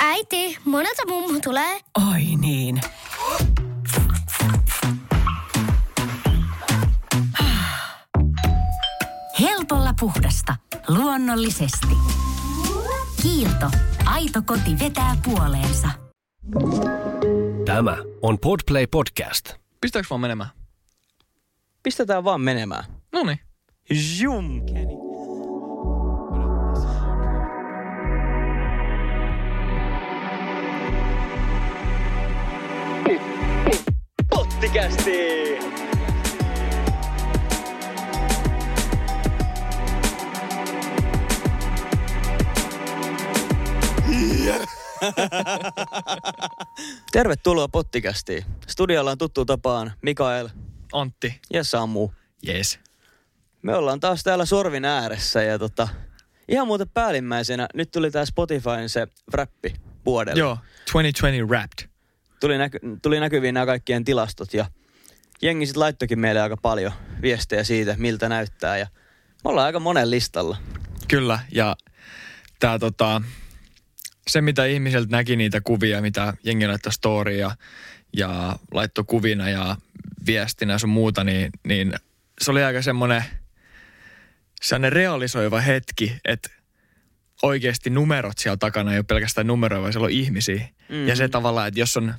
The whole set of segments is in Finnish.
Äiti, monelta mummu tulee? Oi niin. Helpolla puhdasta. Luonnollisesti. Kiilto. Aito koti vetää puoleensa. Tämä on Podplay Podcast. Pistääkö vaan menemään? Pistetään vaan menemään. No niin. Pottikästi! Tervetuloa Pottikästiin. Studiolla on tuttu tapaan Mikael Antti. ja Samu. Yes. Me ollaan taas täällä sorvin ääressä ja tota, ihan muuten päällimmäisenä, nyt tuli tää Spotifyn se räppi vuodelle. Joo, 2020 Wrapped. Tuli, näky, tuli näkyviin nämä kaikkien tilastot ja jengi sit laittokin meille aika paljon viestejä siitä, miltä näyttää ja me ollaan aika monen listalla. Kyllä, ja tää tota, se mitä ihmiseltä näki niitä kuvia, mitä jengi laittoi storya ja, ja laittoi kuvina ja viestinä sun muuta, niin, niin se oli aika semmoinen sellainen realisoiva hetki, että oikeasti numerot siellä takana ei ole pelkästään numeroja, vaan siellä on ihmisiä. Mm-hmm. Ja se tavallaan, että jos on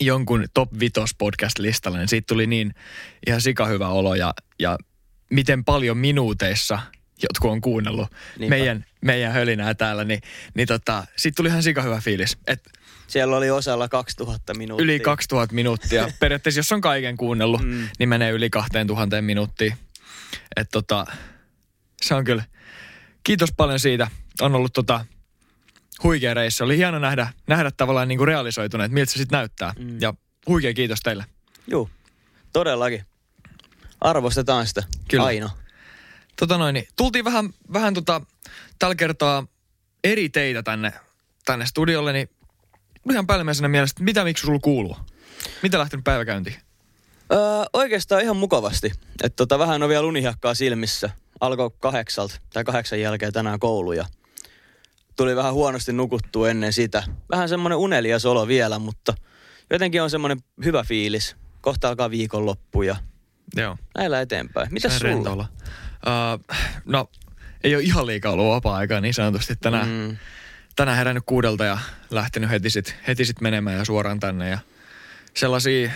jonkun top 5 podcast listalla, niin siitä tuli niin ihan sikahyvä olo ja, ja miten paljon minuuteissa jotkut on kuunnellut Niinpä. meidän, meidän hölinää täällä, niin, niin tota, siitä tuli ihan sikahyvä fiilis. Et Siellä oli osalla 2000 minuuttia. yli 2000 minuuttia. Periaatteessa jos on kaiken kuunnellut, mm. niin menee yli 2000 minuuttia. Et tota, se on kyllä, kiitos paljon siitä. On ollut tota, huikea reissu. Oli hieno nähdä, nähdä tavallaan niin kuin realisoituna, että miltä se sitten näyttää. Mm. Ja huikea kiitos teille. Juu, todellakin. Arvostetaan sitä Kyllä. aina. Tota noin, niin tultiin vähän, vähän tota, tällä kertaa eri teitä tänne, tänne studiolle, niin ihan päällimmäisenä mielestä, mitä miksi sulla kuuluu? Mitä lähtenyt päiväkäyntiin? Öö, oikeastaan ihan mukavasti. Että tota, vähän on vielä unihiakkaa silmissä. Alkoi kahdeksalta tai kahdeksan jälkeen tänään koulu ja tuli vähän huonosti nukuttua ennen sitä. Vähän semmoinen unelias olo vielä, mutta jotenkin on semmoinen hyvä fiilis. Kohta alkaa viikonloppu ja Joo. näillä eteenpäin. Mitäs rento sulla? Uh, no, ei ole ihan liikaa ollut vapaa-aikaa niin sanotusti. Tänään, mm. Mm, tänään herännyt kuudelta ja lähtenyt heti sit, heti sit menemään ja suoraan tänne. Ja sellaisia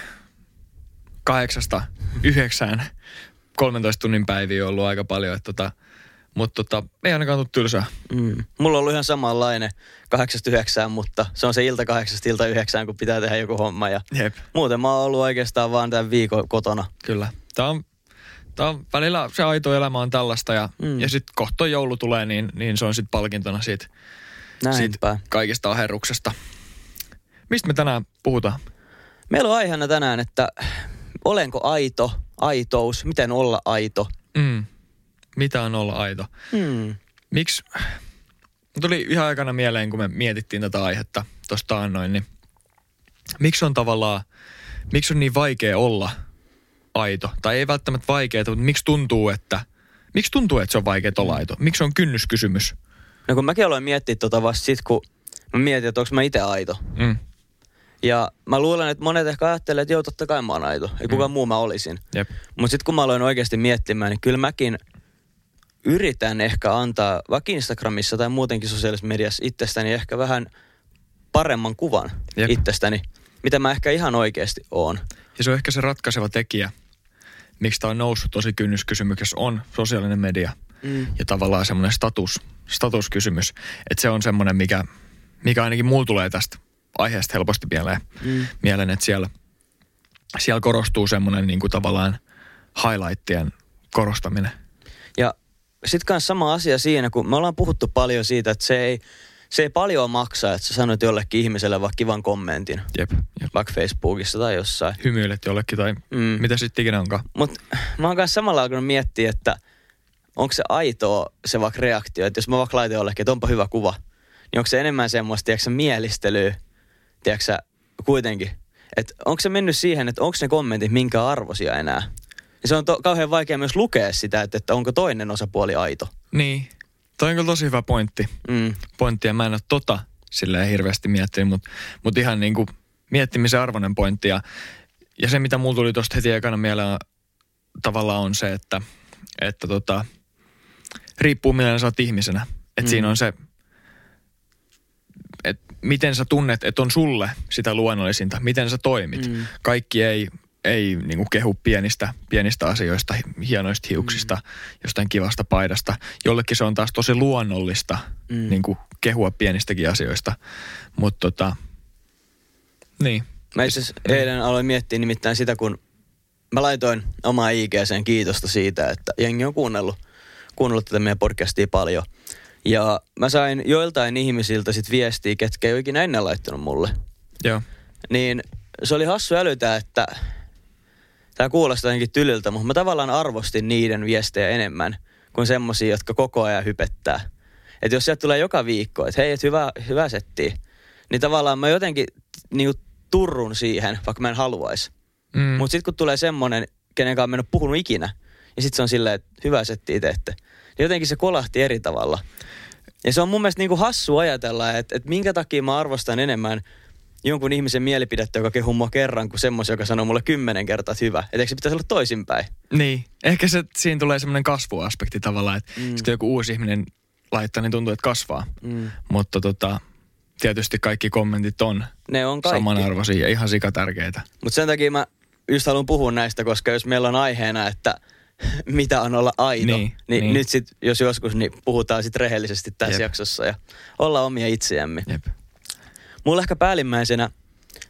kahdeksasta yhdeksään 13 tunnin päiviä on ollut aika paljon. Että tota, mutta tota, ei ainakaan tullut tylsää. mm. Mulla on ollut ihan samanlainen kahdeksasta yhdeksään, mutta se on se ilta kahdeksasta ilta yhdeksään, kun pitää tehdä joku homma. Ja Jep, muuten mä oon ollut oikeastaan vaan tämän viikon kotona. kyllä. Tämä on, tää on välillä se aito elämä on tällaista ja, mm. Ja sitten kohta joulu tulee, niin, niin se on sitten palkintona siitä, siitä Näinpä. kaikista aherruksesta. Mistä me tänään puhutaan? Meillä on aiheena tänään, että olenko aito, aitous, miten olla aito. Mm. Mitä on olla aito? Hmm. Miksi? Tuli ihan aikana mieleen, kun me mietittiin tätä aihetta tuosta taannoin, niin miksi on tavallaan, miksi on niin vaikea olla aito? Tai ei välttämättä vaikeaa, mutta miksi tuntuu, että, miksi tuntuu, että se on vaikea olla aito? Miksi on kynnyskysymys? No kun mäkin aloin miettiä tota vasta sit, kun mä mietin, että onko mä itse aito. Mm. Ja mä luulen, että monet ehkä ajattelee, että joo, totta kai mä oon aito. Ei kukaan muu mä olisin. Mutta sitten kun mä aloin oikeasti miettimään, niin kyllä mäkin yritän ehkä antaa vaikka Instagramissa tai muutenkin sosiaalisessa mediassa itsestäni ehkä vähän paremman kuvan Jep. itsestäni, mitä mä ehkä ihan oikeasti oon. Ja se on ehkä se ratkaiseva tekijä, miksi tämä on noussut tosi kynnyskysymyksessä, on sosiaalinen media. Mm. ja tavallaan semmoinen status, statuskysymys. Että se on semmoinen, mikä, mikä ainakin mulla tulee tästä aiheesta helposti mieleen, Mm. mieleen että siellä, siellä korostuu semmoinen niin kuin tavallaan highlightien korostaminen. Sitten kanssa sama asia siinä, kun me ollaan puhuttu paljon siitä, että se ei, se ei paljon maksa, että sä sanot jollekin ihmiselle vaikka kivan kommentin, Jep, jep. vaikka Facebookissa tai jossain. Hymyilet jollekin tai Mm. mitä sitten ikinä onkaan. Mutta mä oon kanssa samalla alkanut miettiä, että onko se aitoa se vaikka reaktio, että jos mä vaikka laitan jollekin, että onpa hyvä kuva, niin onko se enemmän semmoista, tiedätkö, mielistelyä, tiedätkö, kuitenkin. Että onko se mennyt siihen, että onko ne kommentit minkä arvoisia enää. Ja se on to, kauhean vaikea myös lukea sitä, että, että onko toinen osapuoli aito. Niin. Toi on kyllä tosi hyvä pointti. Mm. Pointti ja mä en ole tota silleen hirveästi miettinyt, mutta mut ihan niin kuin miettimisen arvoinen pointti. Ja, ja se, mitä mulla tuli tuosta heti ekana mieleen tavallaan on se, että, että tota, riippuu millainen sä oot ihmisenä. Että mm. siinä on se, että miten sä tunnet, että on sulle sitä luonnollisinta, miten sä toimit. Mm. Kaikki ei, ei niin kuin kehu pienistä, pienistä asioista, hienoista hiuksista, mm. jostain kivasta paidasta. Jollekin se on taas tosi luonnollista mm. niin kuin kehua pienistäkin asioista. Mutta tota, niin. Mä itse asiassa eilen aloin miettiä nimittäin sitä, kun mä laitoin omaa IGCen kiitosta siitä, että jengi on kuunnellut, kuunnellut tätä meidän podcastia paljon. Ja mä sain joiltain ihmisiltä sit viestiä, ketkä ei ole ikinä ennen laittanut mulle. Joo. Niin se oli hassu älytä, että tämä kuulostaa jotenkin tylyltä, mutta mä tavallaan arvostin niiden viestejä enemmän kuin semmosia, jotka koko ajan hypettää. Että jos sieltä tulee joka viikko, että hei, et hyvä, hyvä setti, niin tavallaan mä jotenkin niinku turrun siihen, vaikka mä en haluaisi. Mm. Mutta sitten kun tulee semmonen, kenen kanssa mä en ole puhunut ikinä, ja sitten se on silleen, että hyvä setti teette. Niin jotenkin se kolahti eri tavalla. Ja se on mun mielestä niinku hassu ajatella, että, että minkä takia mä arvostan enemmän jonkun ihmisen mielipidettä, joka kehuu mua kerran, kuin semmoisen, joka sanoo mulle kymmenen kertaa, että hyvä. Et eikö se pitäisi olla toisinpäin? Niin. Ehkä se, siinä tulee semmoinen kasvuaspekti tavallaan, että mm. sitten joku uusi ihminen laittaa, niin tuntuu, että kasvaa. Mm. Mutta tota, tietysti kaikki kommentit on, ne on kaikki. samanarvoisia ja ihan sikatärkeitä. Mutta sen takia mä just haluan puhua näistä, koska jos meillä on aiheena, että mitä on olla aito, niin, niin, niin. nyt sit, jos joskus, niin puhutaan sitten rehellisesti tässä Jep. jaksossa ja olla omia itseämme. Jep. Mulla ehkä päällimmäisenä,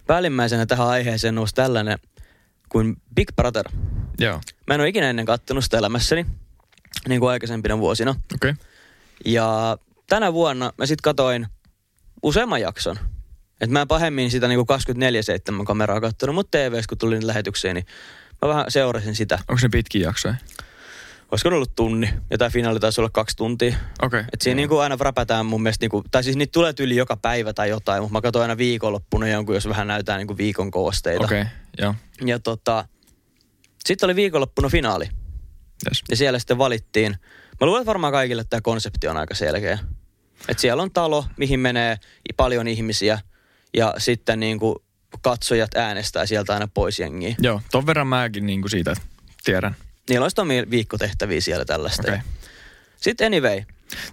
päällimmäisenä tähän aiheeseen nousi tällainen kuin Big Brother. Joo. Mä en ole ikinä ennen kattonut sitä elämässäni, niin kuin aikaisempina vuosina. Okei. Okay. Ja tänä vuonna mä sitten katoin useamman jakson. Et mä en pahemmin sitä niinku 24-7 kameraa kattonut, mutta TVS kun tuli lähetykseen, niin mä vähän seurasin sitä. Onko ne pitkiä jaksoja? Olisiko ollut tunni? Ja tämä finaali taisi olla kaksi tuntia. Okei. Okay. Et siinä niinku aina räpätään mun mielestä, niinku, tai siis niitä tulee tyyli joka päivä tai jotain, mutta mä katsoin aina viikonloppuna jonkun, jos vähän näytää niinku viikon koosteita. Okei, okay, joo. Ja tota, sitten oli viikonloppuna finaali. Yes. Ja siellä sitten valittiin. Mä luulen, että varmaan kaikille tämä konsepti on aika selkeä. Et siellä on talo, mihin menee paljon ihmisiä ja sitten niin kuin katsojat äänestää sieltä aina pois jengiä. Joo, ton verran mäkin niin kuin siitä tiedän. Niillä olisi omia viikkotehtäviä siellä tällaista. Okay. Sitten anyway.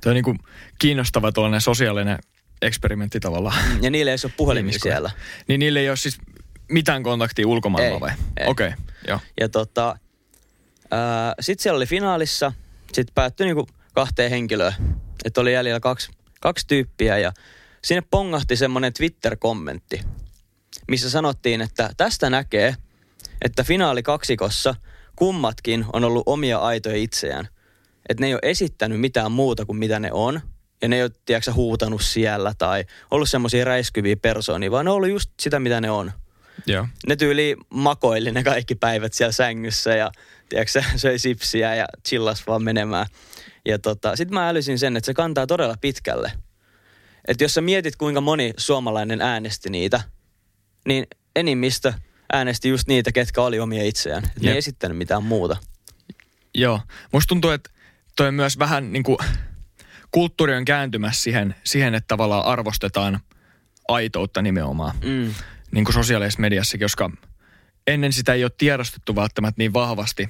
Tuo on niin kuin kiinnostava tuollainen sosiaalinen eksperimentti tavallaan. Ja niille ei ole puhelimia siellä. Niin niille ei ole siis mitään kontaktia ulkomailla vai? Okei, okay, joo. Ja tota, sitten siellä oli finaalissa, sitten päättyi niinku kahteen henkilöön. Että oli jäljellä kaksi, kaksi tyyppiä ja sinne pongahti semmoinen Twitter-kommentti, missä sanottiin, että tästä näkee, että finaali kaksikossa kummatkin on ollut omia aitoja itseään. Että ne ei ole esittänyt mitään muuta kuin mitä ne on. Ja ne ei ole, tiedätkö, huutanut siellä tai ollut semmoisia räiskyviä persoonia, vaan ne on ollut just sitä, mitä ne on. Joo. Ne tyyli makoili ne kaikki päivät siellä sängyssä ja tiedätkö, söi sipsiä ja chillas vaan menemään. Ja tota, sitten mä älysin sen, että se kantaa todella pitkälle. Että jos sä mietit, kuinka moni suomalainen äänesti niitä, niin enimmistö äänesti just niitä, ketkä oli omia itseään. Et ne ei esittänyt mitään muuta. Joo. Musta tuntuu, että toi myös vähän niin kuin, kulttuuri on kääntymässä siihen, siihen, että tavallaan arvostetaan aitoutta nimenomaan. Mm. Niin kuin sosiaalisessa mediassakin, koska ennen sitä ei ole tiedostettu välttämättä niin vahvasti,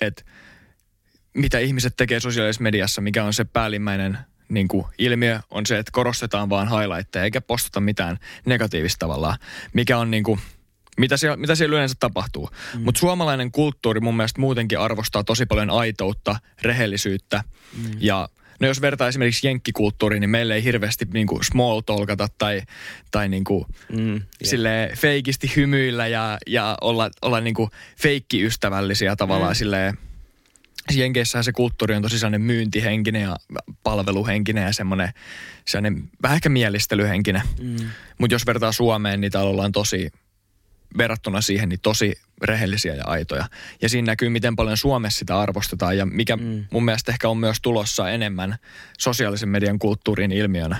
että mitä ihmiset tekee sosiaalisessa mediassa, mikä on se päällimmäinen niin kuin ilmiö, on se, että korostetaan vaan highlightteja eikä postata mitään negatiivista tavallaan, mikä on niin kuin, mitä, siellä, mitä siellä yleensä tapahtuu. Mm. Mutta suomalainen kulttuuri mun mielestä muutenkin arvostaa tosi paljon aitoutta, rehellisyyttä mm. ja No jos vertaa esimerkiksi jenkkikulttuuriin, niin meillä ei hirveästi niin kuin small talkata tai, tai niin kuin mm, sille feikisti hymyillä ja, ja olla, olla niin kuin feikkiystävällisiä tavallaan mm. silleen Jenkeissähän se kulttuuri on tosi sellainen myyntihenkinen ja palveluhenkinen ja semmoinen, sellainen vähän ehkä mielistelyhenkinen. Mm. Mutta jos vertaa Suomeen, niin täällä ollaan tosi, verrattuna siihen, niin tosi rehellisiä ja aitoja. Ja siinä näkyy, miten paljon Suomessa sitä arvostetaan ja mikä mm. mun mielestä ehkä on myös tulossa enemmän sosiaalisen median kulttuurin ilmiönä.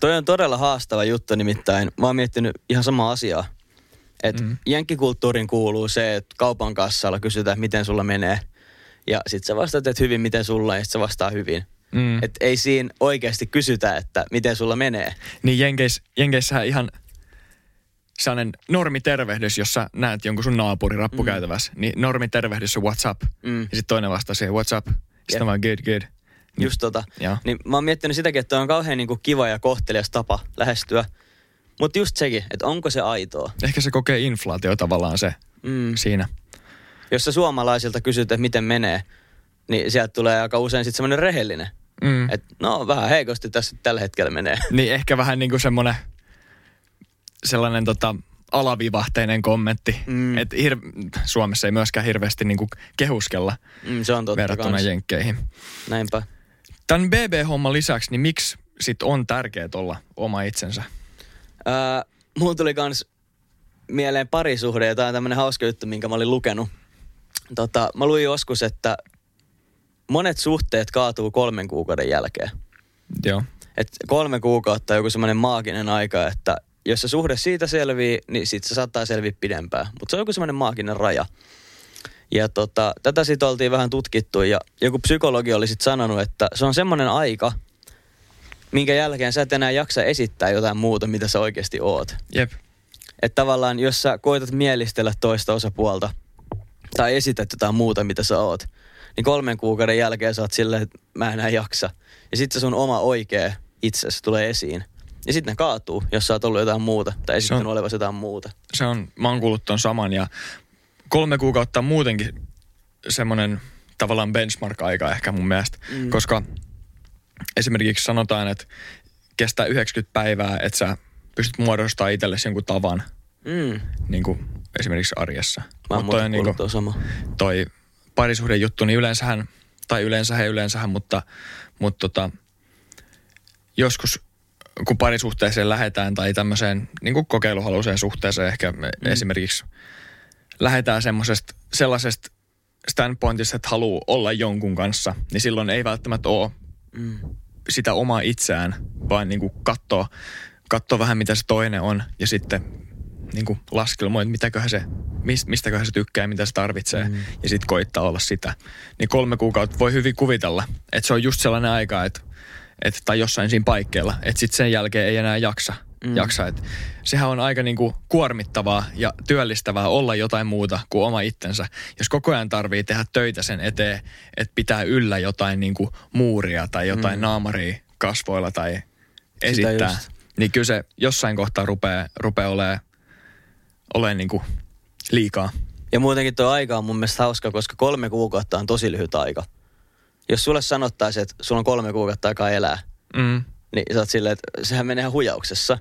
Toi on todella haastava juttu nimittäin. Mä oon miettinyt ihan samaa asiaa. Että mm. jenkkikulttuuriin kuuluu se, että kaupan kassalla kysytään, miten sulla menee – ja sit sä vastaat, että hyvin, miten sulla, ja sit sä vastaa hyvin. Mm. Että ei siinä oikeasti kysytä, että miten sulla menee. Niin Jenkeis, Jenkeissähän ihan sellainen normitervehdys, jossa näet jonkun sun naapuri rappukäytävässä, mm. niin normitervehdys on what's up. Mm. Ja sitten toinen vastaa siihen what's up. Sitten on vaan good, good. Just tota. Joo. Niin mä oon miettinyt sitäkin, että on kauhean niinku kiva ja kohtelias tapa lähestyä. Mutta just sekin, että onko se aitoa. Ehkä se kokee inflaatio tavallaan se Mm. siinä. Jos sä suomalaisilta kysyt, että miten menee, niin sieltä tulee aika usein sitten semmoinen rehellinen. Mm. Että no vähän heikosti tässä tällä hetkellä menee. Niin ehkä vähän niin kuin semmoinen sellainen tota, alavivahteinen kommentti. Mm. Että hir- Suomessa ei myöskään hirveästi niin kuin kehuskella Mm, se on totta verrattuna kans. jenkkeihin. Näinpä. Tämän BB-homman lisäksi, niin miksi sit on tärkeää olla oma itsensä? Ää, mulla tuli kans mieleen parisuhde, ja tää on tämmönen hauska juttu, minkä mä olin lukenut. Tota, mä luin joskus, että monet suhteet kaatuu kolmen kuukauden jälkeen. Joo. Et kolme kuukautta on joku semmoinen maaginen aika, että jos se suhde siitä selvii, niin sit se saattaa selviä pidempään. Mutta se on joku semmoinen maaginen raja. Ja tota, tätä sitten oltiin vähän tutkittu ja joku psykologi oli sitten sanonut, että se on semmoinen aika, minkä jälkeen sä et enää jaksa esittää jotain muuta, mitä sä oikeasti oot. Jep. Että tavallaan, jos sä koetat mielistellä toista osapuolta tai esität jotain muuta, mitä sä oot, niin kolmen kuukauden jälkeen sä oot silleen, että mä en enää jaksa. Ja sitten se sun oma oikea itsesi tulee esiin. Ja sitten ne kaatuu, jos sä oot ollut jotain muuta tai esittänyt on- olevasi jotain muuta. Se on, mä oon kuullut ton saman ja kolme kuukautta on muutenkin semmoinen tavallaan benchmark-aika ehkä mun mielestä, mm. koska esimerkiksi sanotaan, että kestää 90 päivää, että sä pystyt muodostamaan itsellesi jonkun tavan Mm. niin kuin esimerkiksi arjessa. Mä oon Mut toi niinku- tuo sama. toi parisuhden juttu, niin yleensähän, tai yleensä he yleensähän, mutta, mutta tota, joskus kun parisuhteeseen lähdetään tai tämmöiseen niin kuin kokeiluhaluiseen suhteeseen ehkä mm. esimerkiksi lähdetään semmoisesta sellaisesta standpointista, että haluaa olla jonkun kanssa, niin silloin ei välttämättä ole Mm. sitä omaa itseään, vaan niin kuin katsoo, katsoo vähän mitä se toinen on ja sitten niin kuin laskelmoi, että mitäköhän se, mis- mistäköhän se tykkää ja mitä se tarvitsee mm. ja sitten koittaa olla sitä. Niin kolme kuukautta voi hyvin kuvitella, että se on just sellainen aika, että, että tai jossain siinä paikkeilla, että sitten sen jälkeen ei enää jaksa. Mm. jaksa. Et sehän on aika niin kuin kuormittavaa ja työllistävää olla jotain muuta kuin oma itsensä. Jos koko ajan tarvii tehdä töitä sen eteen, että pitää yllä jotain niin kuin muuria tai jotain mm. naamaria kasvoilla tai esittää, just. niin kyllä se jossain kohtaa rupeaa, rupeaa olemaan, olemaan niin kuin liikaa. Ja muutenkin tuo aika on mun mielestä hauska, koska kolme kuukautta on tosi lyhyt aika. Jos sulle sanottaisiin, että sulla on kolme kuukautta aikaa elää, Mm. niin sä oot silleen, että sehän menee ihan huijauksessa.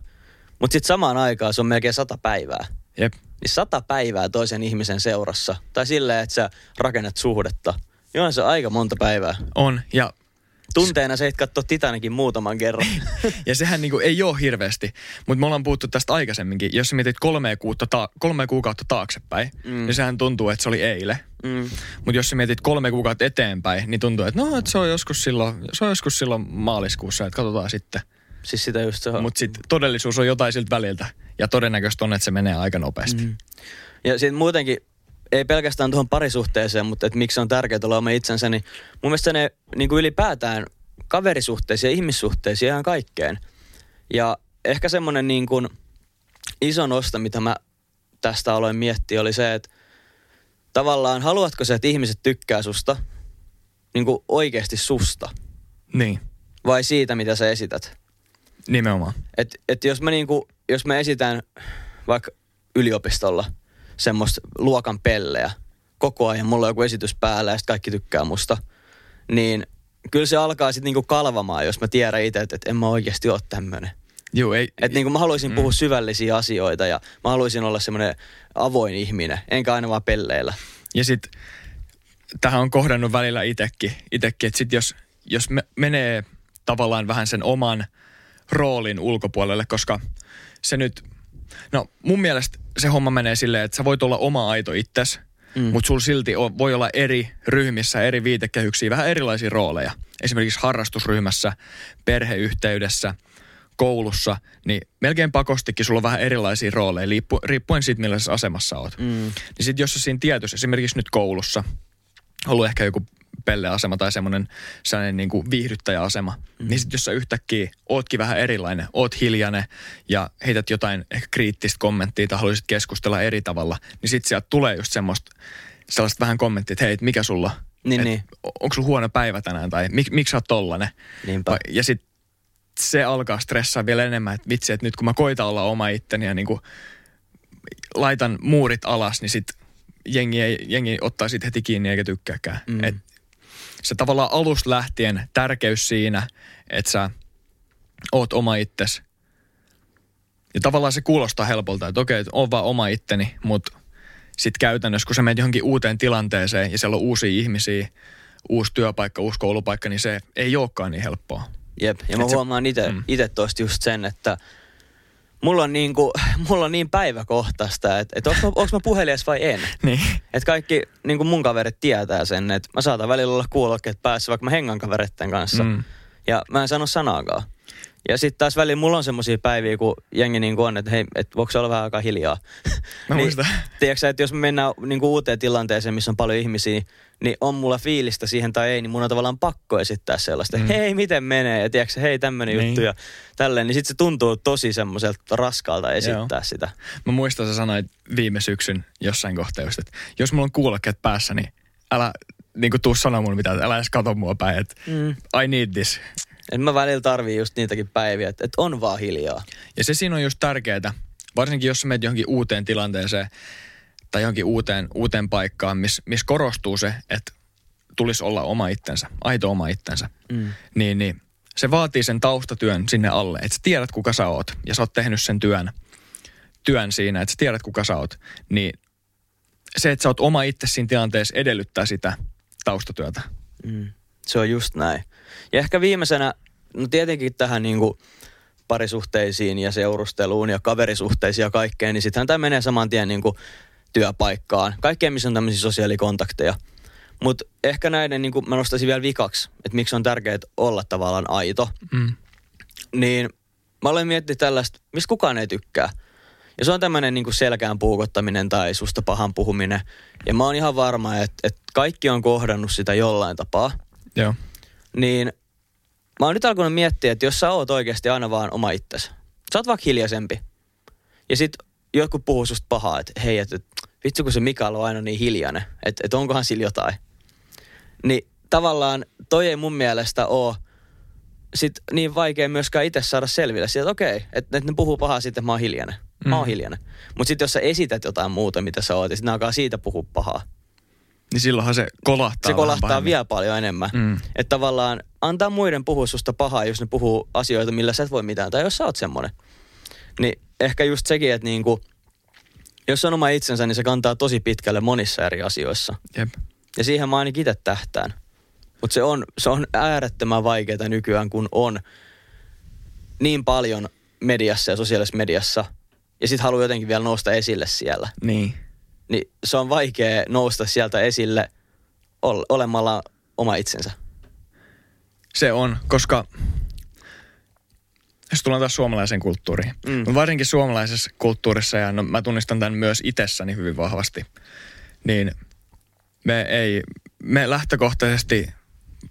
Mutta sitten samaan aikaan se on melkein sata päivää. Jep. Niin sata päivää toisen ihmisen seurassa, tai silleen, että sä rakennat suhdetta, niin on se aika monta päivää. On. Ja Tunteena sä et katsoa Titanikin muutaman kerran. Ja sehän niinku ei ole hirveästi, mutta me ollaan puhuttu tästä aikaisemminkin. Jos sä mietit kolme, kuutta ta- kolme kuukautta taaksepäin, mm. niin sehän tuntuu, että se oli eilen. mm. Mutta jos sä mietit kolme kuukautta eteenpäin, niin tuntuu, että no, että se on joskus silloin, se on joskus silloin maaliskuussa, että katsotaan sitten. Siis sitä just se on. Mutta sitten todellisuus on jotain siltä väliltä. Ja todennäköistä on, että se menee aika nopeasti. Mm. Ja sitten muutenkin, ei pelkästään tuohon parisuhteeseen, mutta että miksi on tärkeää olla oma itsensä, niin mun mielestä ne niin kuin ylipäätään kaverisuhteisiin ja ihmissuhteisiin ihan kaikkeen. Ja ehkä semmoinen niin kuin iso nosto, mitä mä tästä aloin miettiä, oli se, että tavallaan haluatko sä, että ihmiset tykkää susta niin kuin oikeasti susta Niin, vai siitä, mitä sä esität? nimenomaan. Et, et jos, mä niinku, jos mä esitän vaikka yliopistolla semmoista luokan pelleä, koko ajan mulla on joku esitys päällä ja sitten kaikki tykkää musta, niin kyllä se alkaa sitten niinku kalvamaan, jos mä tiedän itse, että et en mä oikeasti ole tämmöinen. Joo, ei, Että niinku mä haluaisin mm. puhua syvällisiä asioita ja mä haluaisin olla semmoinen avoin ihminen, enkä aina vaan pelleillä. Ja sitten tähän on kohdannut välillä itekin, itekin että sit jos, jos me, menee tavallaan vähän sen oman roolin ulkopuolelle, koska se nyt, no mun mielestä se homma menee silleen, että sä voit olla oma aito itses, mm. mutta sulla silti on, voi olla eri ryhmissä, eri viitekehyksiä, vähän erilaisia rooleja. Esimerkiksi harrastusryhmässä, perheyhteydessä, koulussa, niin melkein pakostikin sulla on vähän erilaisia rooleja, liippu, riippuen siitä, millaisessa asemassa oot. Mm. Niin sitten jos sä siinä tietyssä, esimerkiksi nyt koulussa, ollut ehkä joku pelleasema tai semmoinen sellainen niin kuin viihdyttäjäasema. Mm. Niin sitten jos sä yhtäkkiä ootkin vähän erilainen, oot hiljainen ja heität jotain ehkä kriittistä kommenttia tai haluaisit keskustella eri tavalla, niin sitten sieltä tulee just semmoista sellaista vähän kommenttia, että hei, et mikä sulla, Niin, et, niin. onko sulla huono päivä tänään tai mik, miksi sä oot tollanen? Niinpä. Ja sitten se alkaa stressaa vielä enemmän, että vitsi, että nyt kun mä koitan olla oma itteni ja niin kuin laitan muurit alas, niin sit jengi, ei, jengi ottaa siitä heti kiinni eikä tykkääkään. Mm. Et se tavallaan alusta lähtien tärkeys siinä, että sä oot oma itses. Ja tavallaan se kuulostaa helpolta, että okei, on vaan oma itteni, mutta sitten käytännössä, kun sä menet johonkin uuteen tilanteeseen ja siellä on uusia ihmisiä, uusi työpaikka, uusi koulupaikka, niin se ei olekaan niin helppoa. Jep, ja mä Et huomaan itse mm. tosta just sen, että mulla on, niinku, mulla on niin päiväkohtaista, että, että onko mä, onks mä puhelias vai en. Niin. Että kaikki niin mun kaverit tietää sen, että mä saatan välillä olla kuulokkeet päässä, vaikka mä hengan kavereitten kanssa. Mm. Ja mä en sano sanaakaan. Ja sitten taas välillä mulla on semmoisia päiviä, kun jengi niin on, että hei, et voiko se olla vähän aikaa hiljaa. Mä niin, muistan. Tiedätkö, että jos me mennään niin kuin uuteen tilanteeseen, missä on paljon ihmisiä, niin on mulla fiilistä siihen tai ei, niin mun on tavallaan pakko esittää sellaista, mm. hei, miten menee, ja tiedätkö, hei, tämmöinen Niin. juttu ja tälleen, niin sitten se tuntuu tosi semmoiselta raskaalta esittää Joo. sitä. Mä muistan, sä sanoit viime syksyn jossain kohtaa just, että jos mulla on kuulokkeet päässä, niin älä niin kuin tuu sanoa mulle mitään, että älä edes kato mua päin, että Mm. I need this. Et mä välillä tarvii just niitäkin päiviä, että, että on vaan hiljaa. Ja se siinä on just tärkeää, varsinkin jos sä menet johonkin uuteen tilanteeseen tai johonkin uuteen, uuteen paikkaan, missä miss korostuu se, että tulisi olla oma itsensä, aito oma itsensä, Mm. niin, niin se vaatii sen taustatyön sinne alle, että sä tiedät kuka sä oot ja sä oot tehnyt sen työn, työn siinä, että sä tiedät kuka sä oot, niin se, että sä oot oma itse siinä tilanteessa edellyttää sitä taustatyötä. Mm. Se on just näin. Ja ehkä viimeisenä, no tietenkin tähän niin kuin parisuhteisiin ja seurusteluun ja kaverisuhteisiin ja kaikkeen, niin sittenhän tämä menee saman tien niin kuin työpaikkaan. Kaikkeen, missä on tämmöisiä sosiaalikontakteja. Mutta ehkä näiden, niin kuin mä nostaisin vielä vikaksi, että miksi on tärkeää olla tavallaan aito. Mm. Niin mä olen miettinyt tällaista, mistä kukaan ei tykkää. Ja se on tämmöinen niin selkään puukottaminen tai susta pahan puhuminen. Ja mä oon ihan varma, että, että kaikki on kohdannut sitä jollain tapaa Joo. niin mä oon nyt alkanut miettiä, että jos sä oot oikeasti aina vaan oma itsesi, sä oot vaikka hiljaisempi, ja sit jotkut puhuu susta pahaa, että hei, että et, vitsi kun se Mikael on aina niin hiljainen, että et onkohan sillä jotain. Niin tavallaan toi ei mun mielestä oo sit niin vaikea myöskään itse saada selville siitä, että okei, että et ne puhuu pahaa sitten, että mä oon hiljainen. Mä oon Mm. hiljainen. Mutta sitten jos sä esität jotain muuta, mitä sä oot, ja sitten ne alkaa siitä puhua pahaa, Niin silloinhan se kolahtaa se kolahtaa pahemmin. vielä paljon enemmän. Mm. Että tavallaan antaa muiden puhua susta pahaa, jos ne puhuu asioita, millä sä et voi mitään. Tai jos sä oot semmonen. Niin ehkä just sekin, että niinku, jos on oma itsensä, niin se kantaa tosi pitkälle monissa eri asioissa. Jep. Ja siihen mä ainakin itse tähtään. Mutta se on, se on äärettömän vaikeaa nykyään, kun on niin paljon mediassa ja sosiaalisessa mediassa. Ja sit haluaa jotenkin vielä nousta esille siellä. Niin. Niin se on vaikea nousta sieltä esille ol- olemalla oma itsensä. Se on, koska jos tullaan taas suomalaiseen kulttuuriin. Mm. Mm. Varsinkin suomalaisessa kulttuurissa, ja no, mä tunnistan tämän myös itsessäni hyvin vahvasti, niin me ei, me lähtökohtaisesti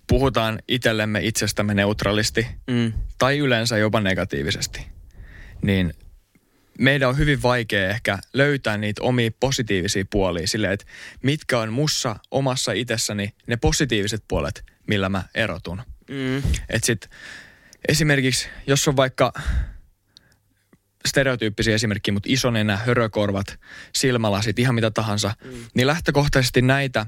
puhutaan itsellemme itsestämme neutraalisti Mm. tai yleensä jopa negatiivisesti. Niin meidän on hyvin vaikea ehkä löytää niitä omia positiivisia puolia silleen, että mitkä on mussa omassa itsessäni ne positiiviset puolet, millä mä erotun. Mm. Et sit esimerkiksi, jos on vaikka stereotyyppisiä esimerkkejä, mutta iso nenä, hörökorvat, silmälasit, ihan mitä tahansa, mm. niin lähtökohtaisesti näitä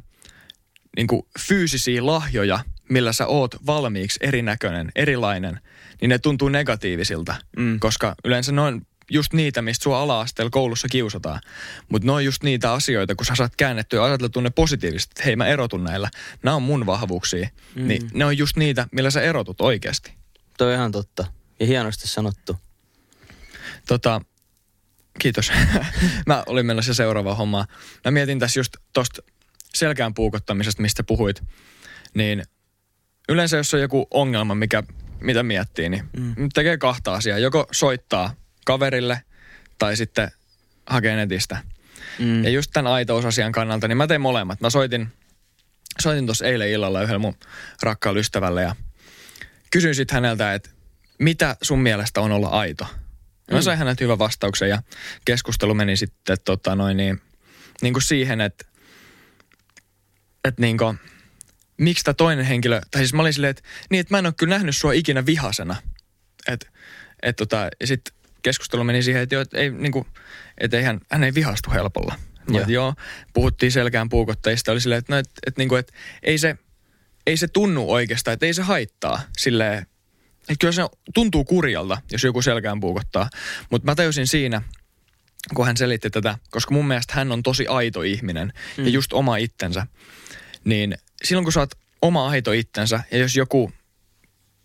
niin kuin fyysisiä lahjoja, millä sä oot valmiiksi erinäköinen, erilainen, niin ne tuntuu negatiivisilta, Mm. koska yleensä ne on just niitä, mistä sua ala-asteella koulussa kiusataan. Mutta ne on just niitä asioita, kun sä saat käännettyä ja ajateltua ne positiivisesti, että hei mä erotun näillä, nämä on mun vahvuuksia, mm. niin ne on just niitä, millä sä erotut oikeasti. Toi on ihan totta. Ja hienosti sanottu. Tota, kiitos. mä olin menossa seuraavaan hommaan. Mä mietin tässä just tosta selkään puukottamisesta, mistä puhuit. Niin yleensä jos on joku ongelma, mikä, mitä miettii, niin mm. tekee kahta asiaa. Joko soittaa kaverille tai sitten hakee netistä. Mm. Ja just tämän aitousasian kannalta, niin mä tein molemmat. Mä soitin soitin tuossa eilen illalla yhdellä mun rakkaalle ystävälle ja kysyin sitten häneltä, että mitä sun mielestä on olla aito? Mä sain häneltä hyvän vastauksen ja keskustelu meni sitten tota noin niin, niin kuin siihen, että, että niin kuin, miksi tämä toinen henkilö, tai siis mä olin silleen, että, niin, että mä en ole kyllä nähnyt sua ikinä vihasena. Et, et tota, ja sitten keskustelu meni siihen, että, jo, että, ei, niin kuin, että ei hän, hän ei vihastu helpolla. Mä, joo. joo, puhuttiin selkään puukotteista, oli silleen, että, no, että, että, niin kuin, että ei, se, ei se tunnu oikeastaan, että ei se haittaa silleen, että kyllä se tuntuu kurjalta, jos joku selkään puukottaa. Mutta mä tajusin siinä, kun hän selitti tätä, koska mun mielestä hän on tosi aito ihminen mm. ja just oma itsensä, niin silloin kun sä oot oma aito itsensä ja jos joku,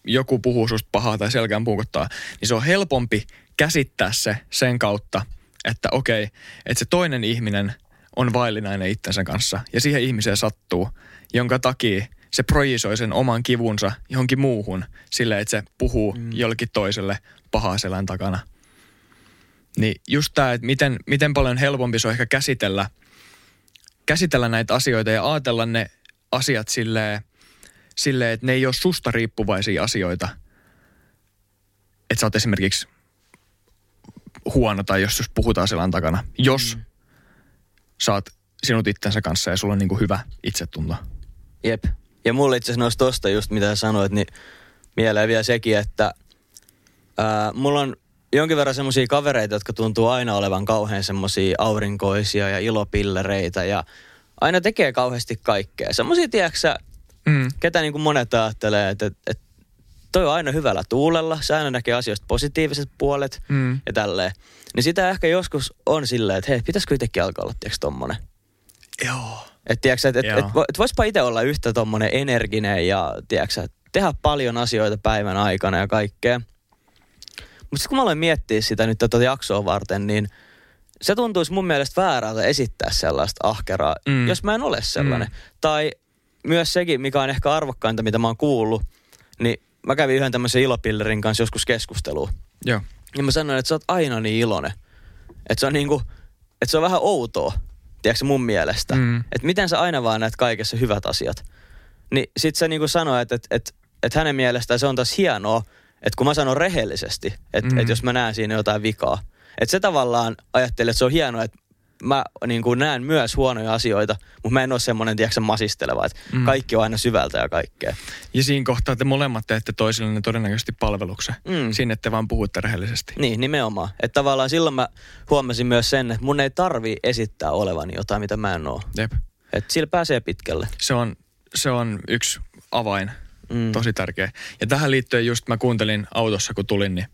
joku puhuu susta pahaa tai selkään puukottaa, niin se on helpompi käsittää se sen kautta, että okei, että se toinen ihminen on vaillinainen itsensä kanssa ja siihen ihmiseen sattuu, jonka takia se projisoi sen oman kivunsa johonkin muuhun silleen, että se puhuu mm. jollekin toiselle pahaa selän takana. Niin just tämä, että miten, miten paljon helpompi se on ehkä käsitellä, käsitellä näitä asioita ja ajatella ne asiat silleen, silleen, että ne ei ole susta riippuvaisia asioita. Että sä oot esimerkiksi huono tai jos, jos puhutaan selän takana. Jos mm. oot sinut itsensä kanssa ja sulla on niin kuin hyvä itsetunto. Jep. Ja mulle itse asiassa noista tosta just mitä sanoit, niin mieleen vielä sekin, että ää, mulla on jonkin verran semmoisia kavereita, jotka tuntuu aina olevan kauhean semmoisia aurinkoisia ja ilopillereitä ja aina tekee kauheasti kaikkea. Semmoisia, tiedätkö mm. ketä niin kuin monet ajattelee, että, että toi on aina hyvällä tuulella, se aina näkee asioista positiiviset puolet mm. ja tälleen. Niin sitä ehkä joskus on silleen, että hei, pitäisikö itsekin alkaa olla, tiedätkö, tommonen. Joo. Että tiedätkö, että et, et, et voispa itse olla yhtä tommonen energinen ja tiedätkö, tehdä paljon asioita päivän aikana ja kaikkea. Mutta sitten kun mä aloin miettiä sitä nyt tätä jaksoa varten, niin se tuntuisi mun mielestä väärältä esittää sellaista ahkeraa, mm. jos mä en ole sellainen. Mm. Tai myös sekin, mikä on ehkä arvokkainta, mitä mä oon kuullut, niin mä kävin yhden tämmöisen ilopillerin kanssa joskus keskustelua. Joo. Ja mä sanoin, että sä oot aina niin iloinen. Että se on niinku, että se on vähän outoa, tiedätkö mun mielestä. Mm. Että miten sä aina vaan näet kaikessa hyvät asiat. Niin sit se niinku sanoi, että, että, että, että hänen mielestään se on taas hienoa, että kun mä sanon rehellisesti, että, mm. että jos mä näen siinä jotain vikaa. Että se tavallaan ajattelee, että se on hienoa, että mä niin kuin näen myös huonoja asioita, mutta mä en ole semmoinen, tiedätkö, masisteleva, että mm. kaikki on aina syvältä ja kaikkea. Ja siinä kohtaa te molemmat teette toisillenne todennäköisesti palveluksen. Mm. Siinä, että vaan puhutte rehellisesti. Niin, nimenomaan. Että tavallaan silloin mä huomasin myös sen, että mun ei tarvi esittää olevani jotain, mitä mä en oo. Jep. Että sillä pääsee pitkälle. Se on, se on yksi avain. Mm. Tosi tärkeä. Ja tähän liittyen just mä kuuntelin autossa, kun tulin, niin,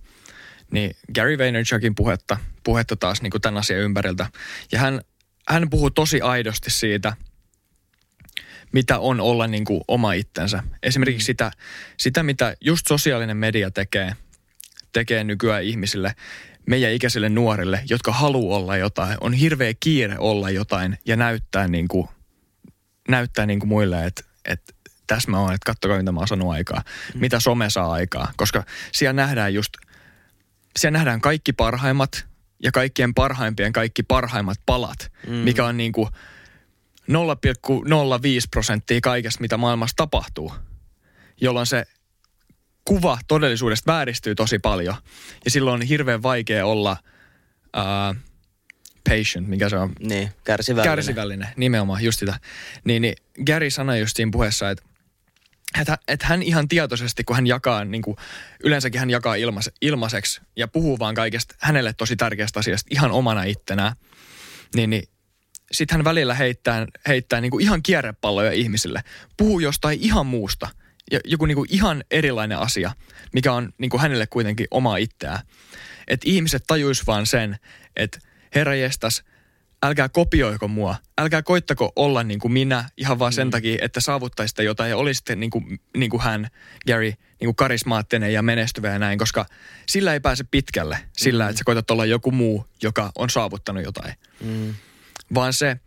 niin Gary Vaynerchukin puhetta, puhetta taas niin kuin tämän asian ympäriltä. Ja hän, hän puhuu tosi aidosti siitä, mitä on olla niin kuin oma itsensä. Esimerkiksi mm. sitä, sitä, mitä just sosiaalinen media tekee, tekee nykyään ihmisille, meidän ikäisille nuorille, jotka haluaa olla jotain. On hirveä kiire olla jotain ja näyttää, niin kuin, näyttää niin kuin muille, että, että tässä mä oon, että kattokaa mitä mä oon saanut aikaa. Mm. Mitä some saa aikaa. Koska siellä nähdään just, siellä nähdään kaikki parhaimmat ja kaikkien parhaimpien kaikki parhaimmat palat, mm. mikä on niin kuin 0,05 prosenttia kaikesta, mitä maailmassa tapahtuu. Jolloin se kuva todellisuudesta vääristyy tosi paljon. Ja silloin on hirveän vaikea olla uh, patient, mikä se on? Niin, kärsivällinen. Kärsivällinen, nimenomaan, just sitä. Niin, niin Gary sanoi just siinä puheessa, että että, että hän ihan tietoisesti, kun hän jakaa, niin kuin, yleensäkin hän jakaa ilmais, ilmaiseksi ja puhuu vaan kaikesta hänelle tosi tärkeästä asiasta ihan omana ittenään, niin, niin sitten hän välillä heittää, heittää niin kuin ihan kierrepalloja ihmisille. Puhuu jostain ihan muusta. Joku niin kuin ihan erilainen asia, mikä on niin kuin hänelle kuitenkin oma itseään. Että ihmiset tajuis vaan sen, että herra jestas – älkää kopioiko mua, älkää koittako olla niin kuin minä ihan vaan sen mm. takia, että saavuttaisitte jotain ja olisitte niin kuin, niin kuin hän, Gary, niin kuin karismaattinen ja menestyvä ja näin, koska sillä ei pääse pitkälle, sillä mm. että sä koitat olla joku muu, joka on saavuttanut jotain. Mm. Vaan se,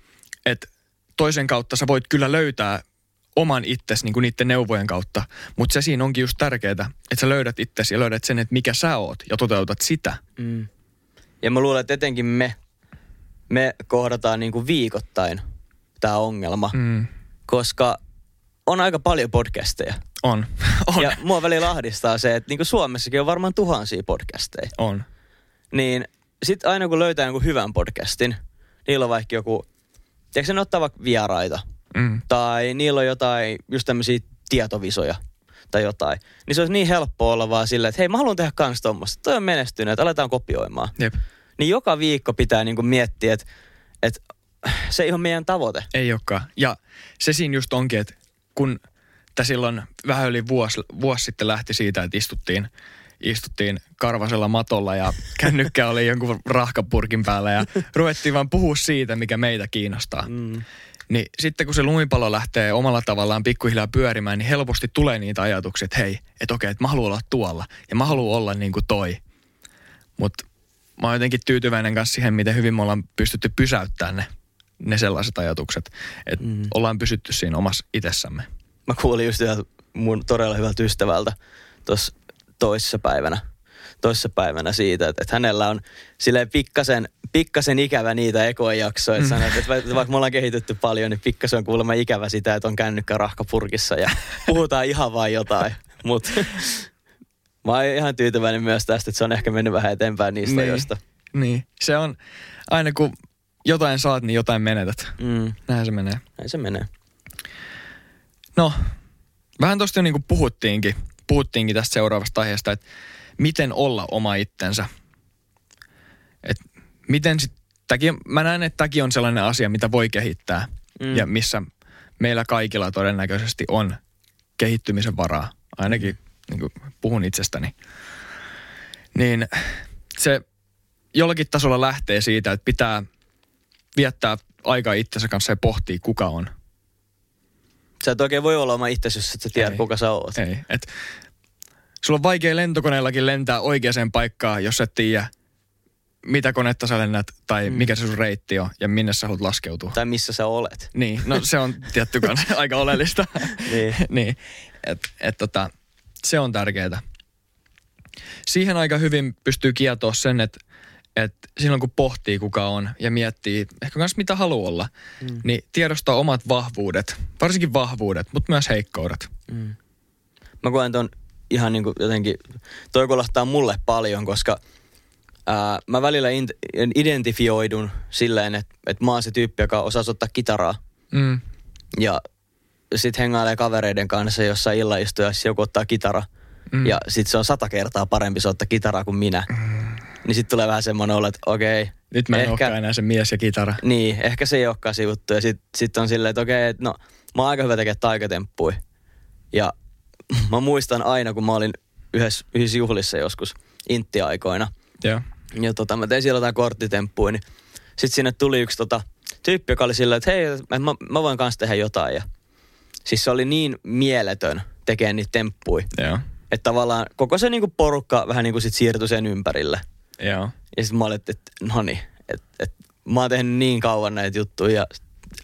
että toisen kautta sä voit kyllä löytää oman itsesi niin kuin niiden neuvojen kautta, mutta se siinä onkin just tärkeää, että sä löydät itsesi ja löydät sen, että mikä sä oot ja toteutat sitä. Mm. Ja mä luulen, että etenkin me me kohdataan niin kuin viikoittain tämä ongelma. Mm. Koska on aika paljon podcasteja. On. on. Ja mua välillä ahdistaa se, että niin kuin Suomessakin on varmaan tuhansia podcasteja. On. Niin sit aina kun löytää jonkun hyvän podcastin, niillä on vaikka joku, tiedätkö ne ottaa vaikka vieraita, Mm. tai niillä on jotain just tämmöisiä tietovisoja tai jotain, niin se olisi niin helppo olla vaan silleen, että hei mä haluan tehdä kans tommoista, toi on menestynyt, että aletaan kopioimaan. Jep. Niin joka viikko pitää niinku miettiä, että, että se ei ole meidän tavoite. Ei olekaan. Ja se siinä just onkin, että kun tämä silloin vähän yli vuosi, vuosi sitten lähti siitä, että istuttiin, istuttiin karvasella matolla ja kännykkä oli jonkun rahkapurkin päällä ja ruvettiin vaan puhua siitä, mikä meitä kiinnostaa. Mm. Niin sitten kun se lumipallo lähtee omalla tavallaan pikkuhiljaa pyörimään, niin helposti tulee niitä ajatuksia, että hei, että okei, että mä haluan olla tuolla ja mä haluan olla niin kuin toi. Mutta mä oon jotenkin tyytyväinen kanssa siihen, miten hyvin me ollaan pystytty pysäyttämään ne, ne sellaiset ajatukset. Että mm. ollaan pysytty siinä omassa itsessämme. Mä kuulin just mun todella hyvältä ystävältä tuossa toissa päivänä, toissa päivänä siitä, että, että hänellä on silleen pikkasen, pikkasen ikävä niitä ekojaksoja. Että, sanoo, että va- vaikka me ollaan kehitytty paljon, niin pikkasen on kuulemma ikävä sitä, että on kännykkä rahkapurkissa ja puhutaan ihan vain jotain. Mutta mä oon ihan tyytyväinen myös tästä, että se on ehkä mennyt vähän eteenpäin niistä Niin. ajoista. Niin, se on aina kun jotain saat, niin jotain menetät. Mm, Näin se menee. näin se menee. No, vähän tuosta jo niin kuin puhuttiinkin, puhuttiinkin tästä seuraavasta aiheesta, että miten olla oma itsensä. Et miten sit, tämäkin, mä näen, että tämäkin on sellainen asia, mitä voi kehittää mm. ja missä meillä kaikilla todennäköisesti on kehittymisen varaa. Ainakin niin kuin puhun itsestäni. Niin se jollakin tasolla lähtee siitä, että pitää viettää aikaa itsensä kanssa ja pohtia, kuka on. Sä et oikein voi olla oma itsesi, jos et sä tiedä, Ei. kuka sä oot. Ei. Et, sulla on vaikea lentokoneellakin lentää oikeaan paikkaan, jos et tiedä, mitä konetta sä lennät tai mm. mikä se sun reitti on ja minne sä haluat laskeutua. Tai missä sä olet. Niin, no se on tietty aika oleellista. Niin. niin. Et, et tota, se on tärkeää. Siihen aika hyvin pystyy kietoa sen, että et silloin kun pohtii kuka on ja miettii ehkä myös mitä haluaa olla, mm. niin tiedostaa omat vahvuudet, varsinkin vahvuudet, mutta myös heikkoudet. Mä koen ton ihan niin kuin jotenkin, toi kolahtaa mulle paljon, koska ää, mä välillä in, identifioidun silleen, että, että mä oon se tyyppi, joka osaa soittaa kitaraa. Mm. Ja sit hengailee kavereiden kanssa jossain illaistujassa, joku ottaa kitara. Mm. Ja sit se on sata kertaa parempi soittaa kitaraa kuin minä. Mm. Niin sit tulee vähän semmoinen olo, että okei. Nyt mä en ehkä, enää se mies ja kitara. Niin, ehkä se ei olekaan se juttu. Ja sit, sit on silleen, että okei, että no mä oon aika hyvä tekemään taikatemppuja. Ja mä muistan aina, kun mä olin yhdessä, yhdessä juhlissa joskus intti-aikoina. Joo. Ja tota, mä tein siellä jotain korttitemppuja, niin sit sinne tuli yksi tota, tyyppi, joka oli silleen, että hei, mä, mä voin kanssa tehdä jotain. Ja siis se oli niin mieletön tekemään niitä temppuja. Joo. Että tavallaan koko se niinku porukka vähän niinku sit siirtyi sen ympärille. Joo. Ja sitten mä olin, että, että no niin, että, että mä oon tehnyt niin kauan näitä juttuja ja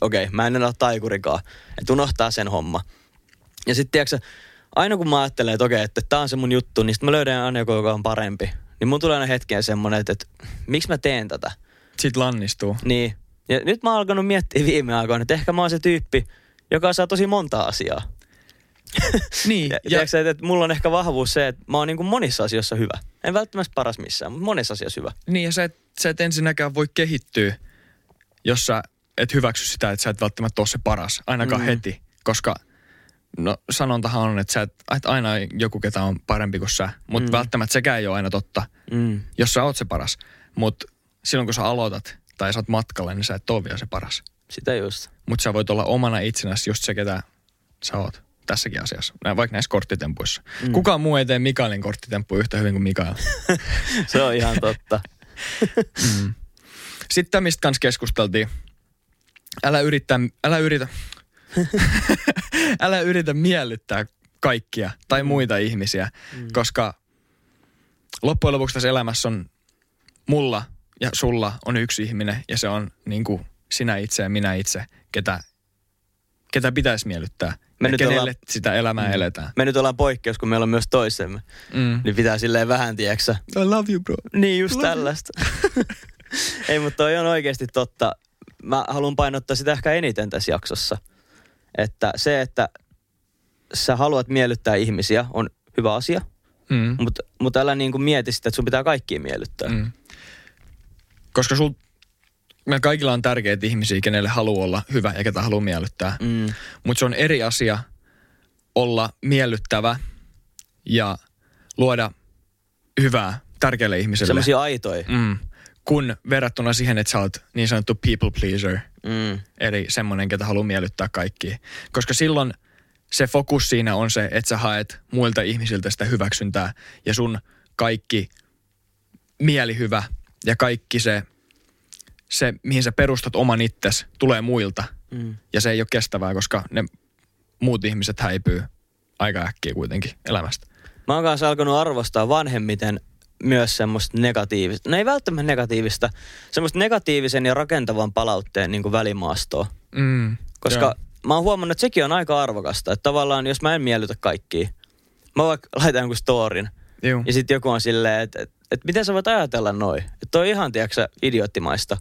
okei, okay, mä en enää ole taikurikaan. Että unohtaa sen homma. Ja sitten tiedätkö, aina kun mä ajattelen, että okei, okay, että tää on se mun juttu, niin sitten mä löydän aina joku, joka on parempi. Niin mun tulee aina hetken semmonen, että, että miksi mä teen tätä. Sitten lannistuu. Niin. Ja nyt mä oon alkanut miettiä viime aikoina, että ehkä mä oon se tyyppi, joka saa tosi monta asiaa. Niin. Ja, Ja, tiedätkö, että mulla on ehkä vahvuus se, että mä oon niin kuin monissa asioissa hyvä. En välttämättä paras missään, mutta monissa asioissa hyvä. niin ja sä et, sä et ensinnäkään voi kehittyä, jos sä et hyväksy sitä, että sä et välttämättä ole se paras, ainakaan Mm. heti. Koska no sanontahan on, että sä et, että aina joku, ketä on parempi kuin sä, mutta mm. välttämättä sekään ei ole aina totta, Mm. jos sä oot se paras. Mutta silloin kun sä aloitat tai sä oot matkalla, niin sä et ole vielä se paras. Sitä just. Mutta sä voit olla omana itsenäsi just se, ketä sä oot tässäkin asiassa. Vaikka näissä korttitempuissa. Mm. Kukaan muu ei tee Mikaelin korttitemppuja yhtä hyvin kuin Mikael. Se on ihan totta. Sitten tämä, mistä kanssa keskusteltiin. Älä yritä, älä yritä, älä yritä miellyttää kaikkia tai muita ihmisiä, mm. koska loppujen lopuksi tässä elämässä on mulla ja sulla on yksi ihminen ja se on niin kuin sinä itse ja minä itse, ketä, ketä pitäisi miellyttää. Me Me nyt kenelle ollaan- sitä elämää mm. eletään. Me nyt ollaan poikkeus, kun meillä on myös toisemme. Mm. Niin pitää silleen vähän, tieksä. I love you, bro. Niin, just tällaista. Ei, mutta toi on oikeasti totta. Mä haluan painottaa sitä ehkä eniten tässä jaksossa. Että se, että sä haluat miellyttää ihmisiä, on hyvä asia, Mm. mutta mut älä niin kuin mieti sitä, että sun pitää kaikkia miellyttää. Mm. Koska sul, meillä kaikilla on tärkeitä ihmisiä, kenelle haluaa olla hyvä ja ketä haluaa miellyttää. Mm. Mutta se on eri asia olla miellyttävä ja luoda hyvää tärkeälle ihmiselle. Sellaisia aitoja. Mm. Kun verrattuna siihen, että sä oot niin sanottu people pleaser, Mm. eli semmoinen, ketä haluaa miellyttää kaikkia. Koska silloin se fokus siinä on se, että sä haet muilta ihmisiltä sitä hyväksyntää ja sun kaikki mielihyvä ja kaikki se, se mihin sä perustat oman itses, tulee muilta. Mm. Ja se ei ole kestävää, koska ne muut ihmiset häipyy aika äkkiä kuitenkin elämästä. Mä oon kanssa alkanut arvostaa vanhemmiten myös semmoista negatiivista, no ei välttämättä negatiivista, semmoista negatiivisen ja rakentavan palautteen niin kuin välimaastoa. Mm. Koska Joo. mä oon huomannut, että sekin on aika arvokasta. Että tavallaan, jos mä en miellytä kaikkia, mä vaikka laitan jonkun storin, Joo. ja sitten joku on silleen, että, että, että miten sä voit ajatella noin? Että toi on ihan, tiedätkö idioottimaista.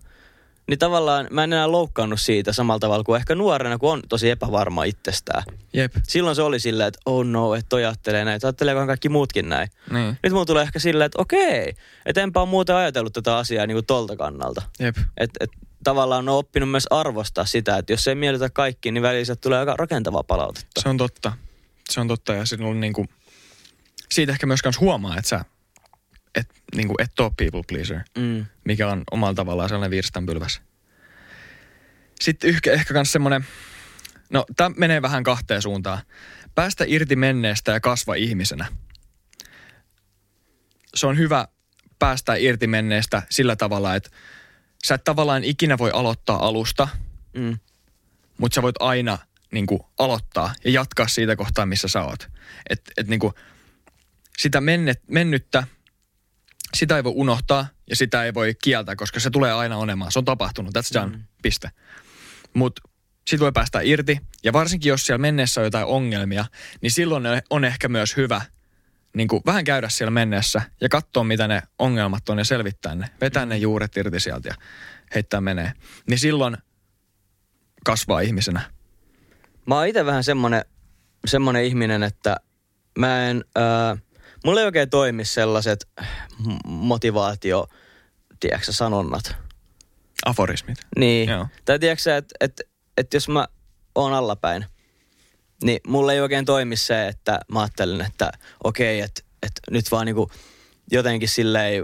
Niin tavallaan mä en enää loukkaannut siitä samalla tavalla kuin ehkä nuorena, kun on tosi epävarma itsestään. Jep. Silloin se oli silleen, että oh no, että toi ajattelee näin. että Ajatteleekohan kaikki muutkin näin. Niin. Nyt mulla tulee ehkä silleen, että okei, että enpä ole muuten ajatellut tätä asiaa niin kuin tolta kannalta. Jep. Että et, tavallaan on oppinut myös arvostaa sitä, että jos ei miellytä kaikki, niin välillä tulee aika rakentavaa palautetta. Se on totta. Se on totta ja sinulla on niinku, siitä ehkä myös kans huomaa, että sä et, niinku, et ole people pleaser, Mm. mikä on omalla tavallaan sellainen virstanpylväs. Sitten yhkä, ehkä myös semmoinen, no tämä menee vähän kahteen suuntaan. Päästä irti menneestä ja kasva ihmisenä. Se on hyvä päästä irti menneestä sillä tavalla, että sä et tavallaan ikinä voi aloittaa alusta, Mm. mutta sä voit aina niin kuin, aloittaa ja jatkaa siitä kohtaa, missä sä oot. Et, et, niin kuin, sitä mennet, mennyttä, sitä ei voi unohtaa ja sitä ei voi kieltää, koska se tulee aina olemaan. Se on tapahtunut, that's done, mm. piste. Mutta sit voi päästä irti ja varsinkin jos siellä menneessä on jotain ongelmia, niin silloin on ehkä myös hyvä niin kuin vähän käydä siellä menneessä ja katsoa, mitä ne ongelmat on ja selvittää ne. Vetää ne juuret irti sieltä ja heittää menee. Niin silloin kasvaa ihmisenä. Mä oon itse vähän semmonen, semmonen ihminen, että mä en, ää, mulla ei oikein toimi sellaiset motivaatio, tiedätkö sanonnat. Aforismit. Niin. Joo. Tai tiedätkö että et, et jos mä oon allapäin, niin mulla ei oikein toimi se, että mä ajattelen, että okei, että et nyt vaan niinku jotenkin silleen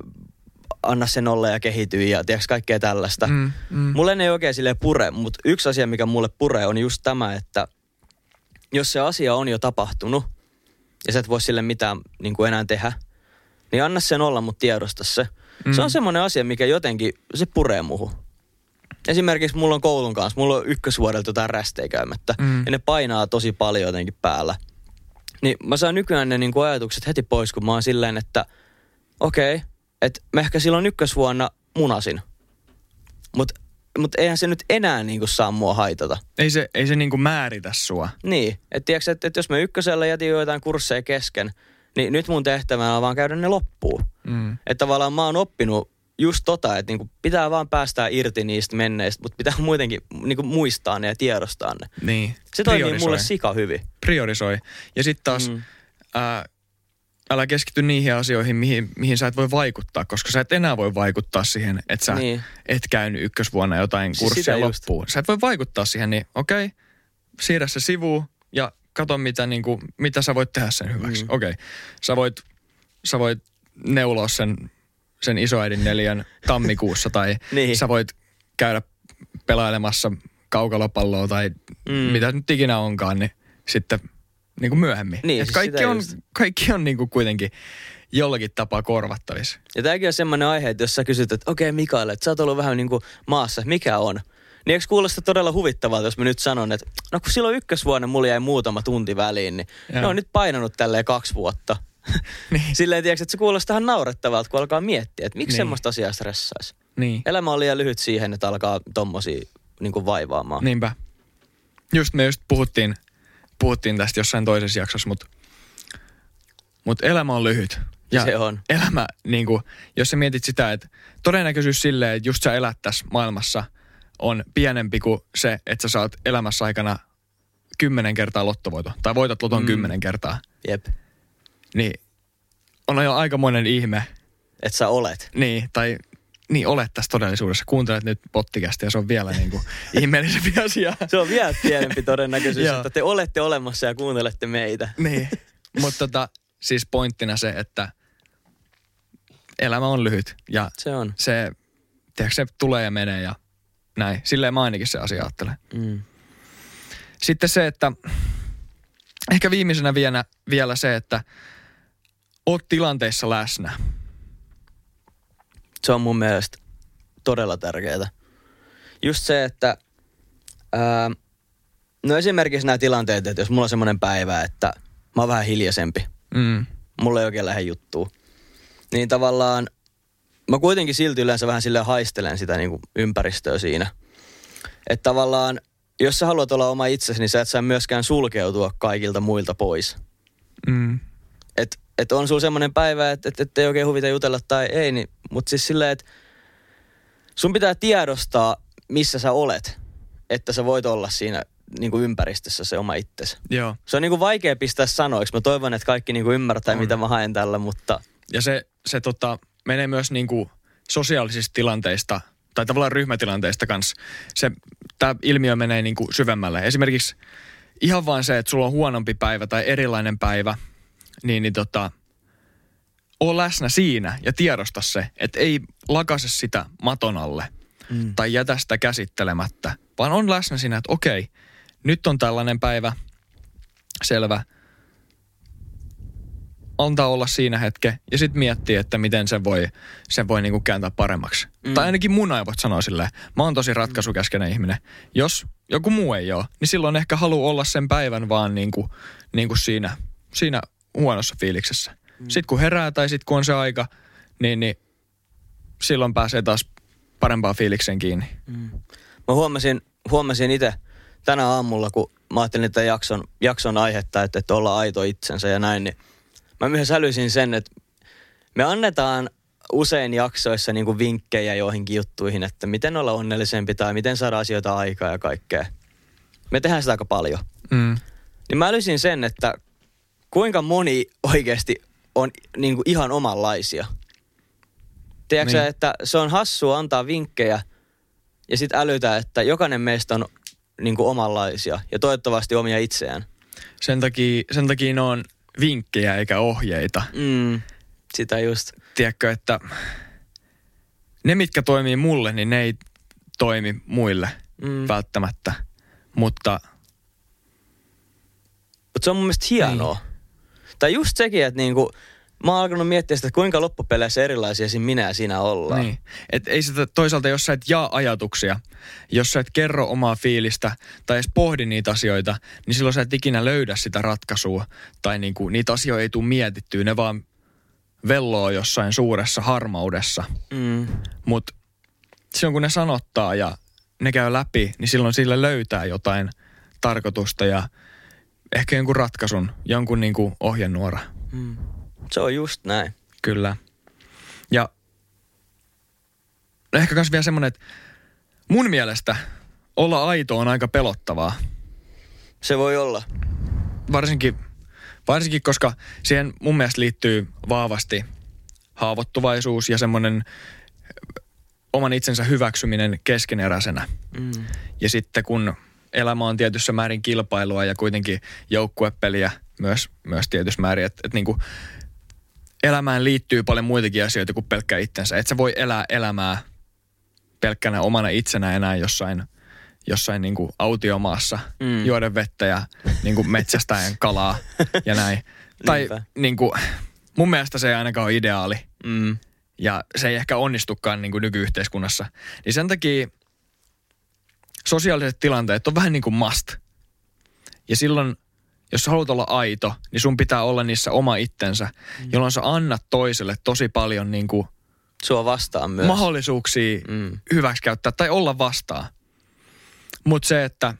anna sen olla ja kehity ja tiedätkö kaikkea tällaista. Mm, mm. Mulle ei oikein sille pure, mutta yksi asia, mikä mulle puree, on just tämä, että jos se asia on jo tapahtunut ja sä et voi sille mitään niin kuin enää tehdä, niin anna sen olla, mutta tiedosta se. Mm. Se on semmoinen asia, mikä jotenkin, se puree muhu. Esimerkiksi mulla on koulun kanssa, mulla on ykkösvuodelta jotain rästejä käymättä Mm. ja ne painaa tosi paljon jotenkin päällä. Niin mä saan nykyään ne niin kuin ajatukset heti pois, kun mä oon silleen, että okei, okay, että mä ehkä silloin ykkösvuonna munasin. Mutta mut eihän se nyt enää niin kuin saa mua haitata. Ei se, ei se niinku määritä sua. Niin, että että, että jos mä ykkösellä jätin joitain kursseja kesken, niin nyt mun tehtävänä on vaan käydä ne loppuun. Mm. Että tavallaan mä oon oppinut just tota, että niinku pitää vaan päästää irti niistä menneistä, mutta pitää muutenkin niinku muistaa ne ja tiedostaa ne. Niin. Se toimii Priorisoi. mulle sika hyvin. Priorisoi. Ja sitten taas Mm. ää, älä keskity niihin asioihin, mihin, mihin sä et voi vaikuttaa, koska sä et enää voi vaikuttaa siihen, että sä Niin. et käynyt ykkösvuonna jotain Siis kurssia sitä just. loppuun. Sä et voi vaikuttaa siihen, niin okei, okay, siirrä se sivuun ja kato, mitä, niin kuin, mitä sä voit tehdä sen hyväksi. Mm. Okei, okay. sä, voit, sä voit neuloa sen, sen isoäidin neljän tammikuussa tai Niin. sä voit käydä pelailemassa kaukalopalloa tai mm. mitä nyt ikinä onkaan, niin sitten niin kuin myöhemmin. Niin, Et siis kaikki, on, just. kaikki on niin kuin kuitenkin jollakin tapaa korvattavissa. Ja tämäkin on semmoinen aihe, että jos sä kysyt, että okei okay, Mikael, että sä oot ollut vähän niin kuin maassa, mikä on? Niin eikö kuulosta todella huvittavalta, jos mä nyt sanon, että no kun silloin ykkösvuonna mulla jäi muutama tunti väliin, niin Joo. ne on nyt painanut tälleen kaksi vuotta. Niin. Silleen tiedätkö, että se kuulostaa ihan naurettavalta, kun alkaa miettiä, että miksi Niin. semmoista asiaa stressaisi. Niin. Elämä on liian lyhyt siihen, että alkaa tommosia niin kuin vaivaamaan. Niinpä. Just me just puhuttiin, puhuttiin tästä jossain toisessa jaksossa, mutta mut elämä on lyhyt. Se on. Elämä, niin kuin, jos sä mietit sitä, että todennäköisyys silleen, että just sä elät tässä maailmassa on pienempi kuin se, että sä saat elämässä aikana kymmenen kertaa lottovoito, tai voitat loton Mm. kymmenen kertaa, Jep. niin on jo aikamoinen ihme, Että sä olet. niin, tai niin olet tässä todellisuudessa. Kuuntelet nyt pottikästä ja se on vielä niin kuin ihmeellisempi asia. Se on vielä pienempi todennäköisyys, että te olette olemassa ja kuuntelette meitä. niin, mutta tota, siis pointtina se, että elämä on lyhyt ja Se on. se, tiedätkö, se tulee ja menee ja näin. Silleen mä ainakin se asia ajattelen. Mm. Sitten se, että ehkä viimeisenä vielä, vielä se, että oot tilanteissa läsnä. Se on mun mielestä todella tärkeää. Just se, että ää, no esimerkiksi nämä tilanteet, että jos mulla on semmoinen päivä, että mä oon vähän hiljaisempi, Mm. mulla ei oikein lähde juttua, niin tavallaan mä kuitenkin silti yleensä vähän sille haistelen sitä niin kuin ympäristöä siinä. Että tavallaan, jos sä haluat olla oma itsesi, niin sä et saa myöskään sulkeutua kaikilta muilta pois. Mm. Että et on sulla semmoinen päivä, että et, et ei oikein huvita jutella tai ei, niin, mutta siis silleen, että sun pitää tiedostaa, missä sä olet, että sä voit olla siinä niin kuin ympäristössä se oma itsesi. Joo. Se on niin kuin vaikea pistää sanoiksi. Mä toivon, että kaikki niin kuin ymmärtää, On. mitä mä haen tällä, mutta Ja se, se tota, menee myös niinku sosiaalisista tilanteista tai tavallaan ryhmätilanteista kanssa. Se, tämä ilmiö menee niinku syvemmälle. Esimerkiksi ihan vain se, että sulla on huonompi päivä tai erilainen päivä, niin, niin tota, oo läsnä siinä ja tiedosta se, että ei lakase sitä maton alle mm. tai jätä sitä käsittelemättä, vaan on läsnä siinä, että okei, nyt on tällainen päivä, selvä, antaa olla siinä hetke ja sitten miettii, että miten sen voi, sen voi niinku kääntää paremmaksi. Mm. Tai ainakin mun aivot sanoo silleen, mä oon tosi ratkaisukäskeinen ihminen. Jos joku muu ei ole, niin silloin ehkä haluaa olla sen päivän vaan niinku, niinku siinä, siinä huonossa fiiliksessä. Mm. Sitten kun herää tai sitten kun on se aika, niin, niin silloin pääsee taas parempaan fiilikseen kiinni. Mä huomasin, huomasin itse tänä aamulla, kun mä ajattelin tätä jakson, jakson aihetta, että, että olla aito itsensä ja näin, niin mä myös älysin sen, että me annetaan usein jaksoissa niin kuin vinkkejä joihinkin juttuihin, että miten olla onnellisempi tai miten saada asioita aikaa ja kaikkea. Me tehdään sitä aika paljon. Mm. Niin mä älysin sen, että kuinka moni oikeasti on niin kuin ihan omanlaisia. Tiedätkö Niin. niin. että se on hassua antaa vinkkejä ja sitten älytä, että jokainen meistä on niin kuin omanlaisia ja toivottavasti omia itseään. Sen, takia, sen takia ne on vinkkejä eikä ohjeita. Mm, sitä just. Tiedätkö, että ne, mitkä toimii mulle, niin ne ei toimi muille Mm. välttämättä. Mutta Mutta se on mun mielestä hienoa. Tai just sekin, että niinku, mä oon alkanut miettiä sitä, että kuinka loppupeleissä erilaisia siinä minä ja sinä ollaan. Niin. Et ei sitä toisaalta, jos sä et jaa ajatuksia, jos sä et kerro omaa fiilistä tai edes pohdi niitä asioita, niin silloin sä et ikinä löydä sitä ratkaisua. Tai niinku, niitä asioita ei tule mietittyä, ne vaan velloo jossain suuressa harmaudessa. Mm. Mutta silloin kun ne sanottaa ja ne käy läpi, niin silloin sille löytää jotain tarkoitusta ja ehkä jonkun ratkaisun, jonkun niinku ohjenuora. Mm. Se on just näin. Kyllä. Ja ehkä myös vielä semmoinen, että mun mielestä olla aito on aika pelottavaa. Se voi olla. Varsinkin, varsinkin koska siihen mun mielestä liittyy vahvasti haavoittuvaisuus ja semmoinen oman itsensä hyväksyminen keskeneräisenä. Mm. Ja sitten kun elämä on tietyssä määrin kilpailua ja kuitenkin joukkuepeliä myös, myös tietyssä määrin, että, että niin kuin elämään liittyy paljon muitakin asioita kuin pelkkä itsensä. Että sä voi elää elämää pelkkänä omana itsenä enää jossain, jossain niin kuin autiomaassa, Mm. mm. juoden vettä ja niin kuin metsästäen kalaa ja näin. tai Niinpä. niin kuin, mun mielestä se ei ainakaan ole ideaali Mm. ja se ei ehkä onnistukaan niin kuin nykyyhteiskunnassa. Niin sen takia sosiaaliset tilanteet on vähän niin kuin must. Ja silloin, jos sä haluat olla aito, niin sun pitää olla niissä oma itsensä, mm. jolloin sä annat toiselle tosi paljon niin kuin Sua vastaan myös. mahdollisuuksia Mm. hyväksikäyttää tai olla vastaan. Mutta se, että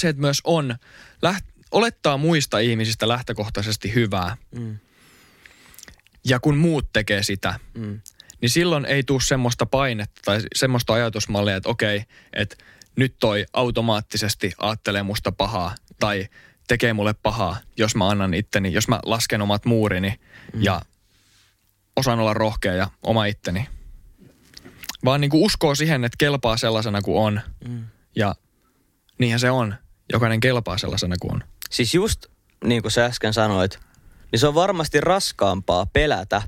se, että myös on, läht, olettaa muista ihmisistä lähtökohtaisesti hyvää. Mm. Ja kun muut tekee sitä, Mm. Niin silloin ei tule semmoista painetta tai semmoista ajatusmallia, että okei, että nyt toi automaattisesti ajattelee musta pahaa tai tekee mulle pahaa, jos mä annan itteni, jos mä lasken omat muurini mm. ja osaan olla rohkea ja oma itteni. Vaan niin kuin uskoo siihen, että kelpaa sellaisena kuin on. Mm. Ja niinhän se on. Jokainen kelpaa sellaisena kuin on. Siis just niin kuin sä äsken sanoit, niin se on varmasti raskaampaa pelätä,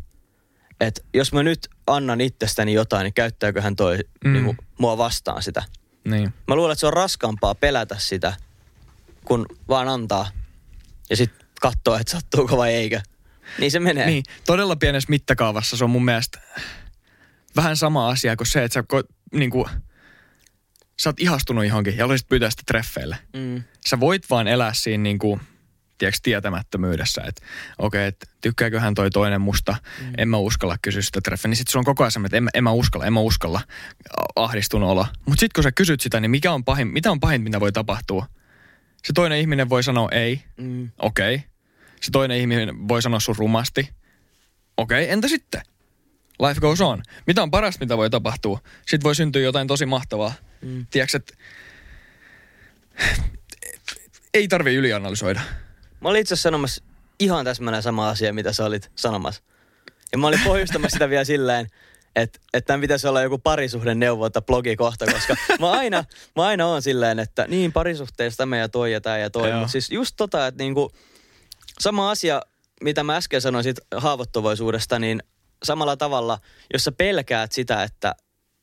että jos mä nyt annan itsestäni jotain, niin käyttääkö hän toi mm. niin mua vastaan sitä. Niin. Mä luulen, että se on raskaampaa pelätä sitä, kun vaan antaa ja sitten katsoo, että sattuuko vai eikö. Niin se menee. Niin, todella pienessä mittakaavassa se on mun mielestä vähän sama asia kuin se, että sä, ko, niin kuin, sä oot ihastunut johonkin ja olisit pyytää sitä treffeille. Mm. Sä voit vaan elää siinä niin kuin, tiedätkö, tietämättömyydessä, että okei, okay, että tykkääköhän toi toinen musta, mm. en mä uskalla kysyä sitä treffeä. Niin sit sulla on koko ajan että en, en mä uskalla, en mä uskalla, ahdistunut olo. Mutta sit kun sä kysyt sitä, niin mikä on pahin, mitä on pahin, mitä voi tapahtua? Se toinen ihminen voi sanoa ei, mm. okei. Okay. Se toinen ihminen voi sanoa sun rumasti, okei, okay, entä sitten? Life goes on. Mitä on parasta, mitä voi tapahtua? Sitten voi syntyä jotain tosi mahtavaa. Mm. Tiedätkö, että ei tarvi ylianalysoida. Mä olin itse asiassa sanomassa ihan täsmänä sama asia, mitä sä olit sanomassa. Ja mä olin pohjustamassa sitä vielä silleen, että, että tämän pitäisi olla joku parisuhden neuvonta blogi kohta, koska mä aina, mä aina on silleen, että niin parisuhteessa tämä ja toi ja tämä ja toi. Mutta siis just tota, että niinku, sama asia, mitä mä äsken sanoin siitä haavoittuvaisuudesta, niin samalla tavalla, jos sä pelkäät sitä, että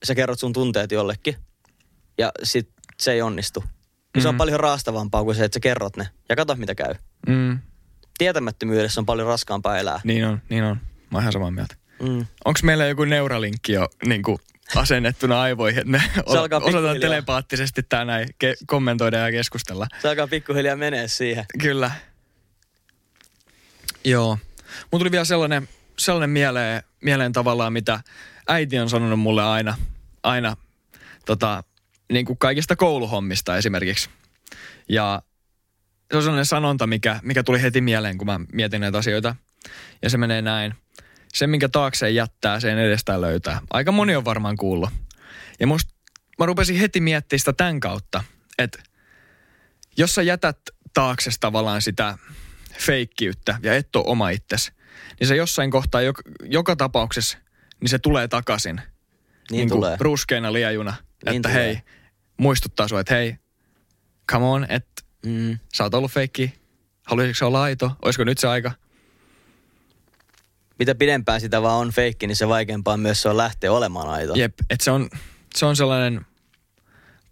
sä kerrot sun tunteet jollekin ja sit se ei onnistu. Mm. se on mm. paljon raastavampaa kuin se, että sä kerrot ne ja katso mitä käy. Mm. Tietämättömyydessä on paljon raskaampaa elää. Niin on, niin on. Mä oon ihan samaa mieltä. Mm. Onko meillä joku neuralinkki jo niin kuin asennettuna aivoihin, että me osataan telepaattisesti tää näin ke- kommentoida ja keskustella. Se alkaa pikkuhiljaa menee siihen. Kyllä. Joo. Mun tuli vielä sellainen, sellainen mieleen, mieleen tavallaan, mitä äiti on sanonut mulle aina, aina tota, niin kuin kaikista kouluhommista esimerkiksi. Ja se on sellainen sanonta, mikä, mikä tuli heti mieleen, kun mä mietin näitä asioita. Ja se menee näin. Se, minkä taakseen jättää, sen edestään löytää. Aika moni on varmaan kuullut. Ja musta, mä rupesin heti miettimään sitä tämän kautta, että jos sä jätät taakse tavallaan sitä feikkiyttä ja et ole oma itsesi, niin se jossain kohtaa joka, joka tapauksessa, niin se tulee takaisin. Niin, niin tulee. Ruskeina liejuna. Niin että tulee. hei, muistuttaa sua, että hei, come on, että mm. sä oot ollut feikki. Haluaisitko olla aito? Olisiko nyt se aika? Mitä pidempään sitä vaan on feikki, niin se vaikeampaa myös se on lähteä olemaan aito. Jep, että se on, se on sellainen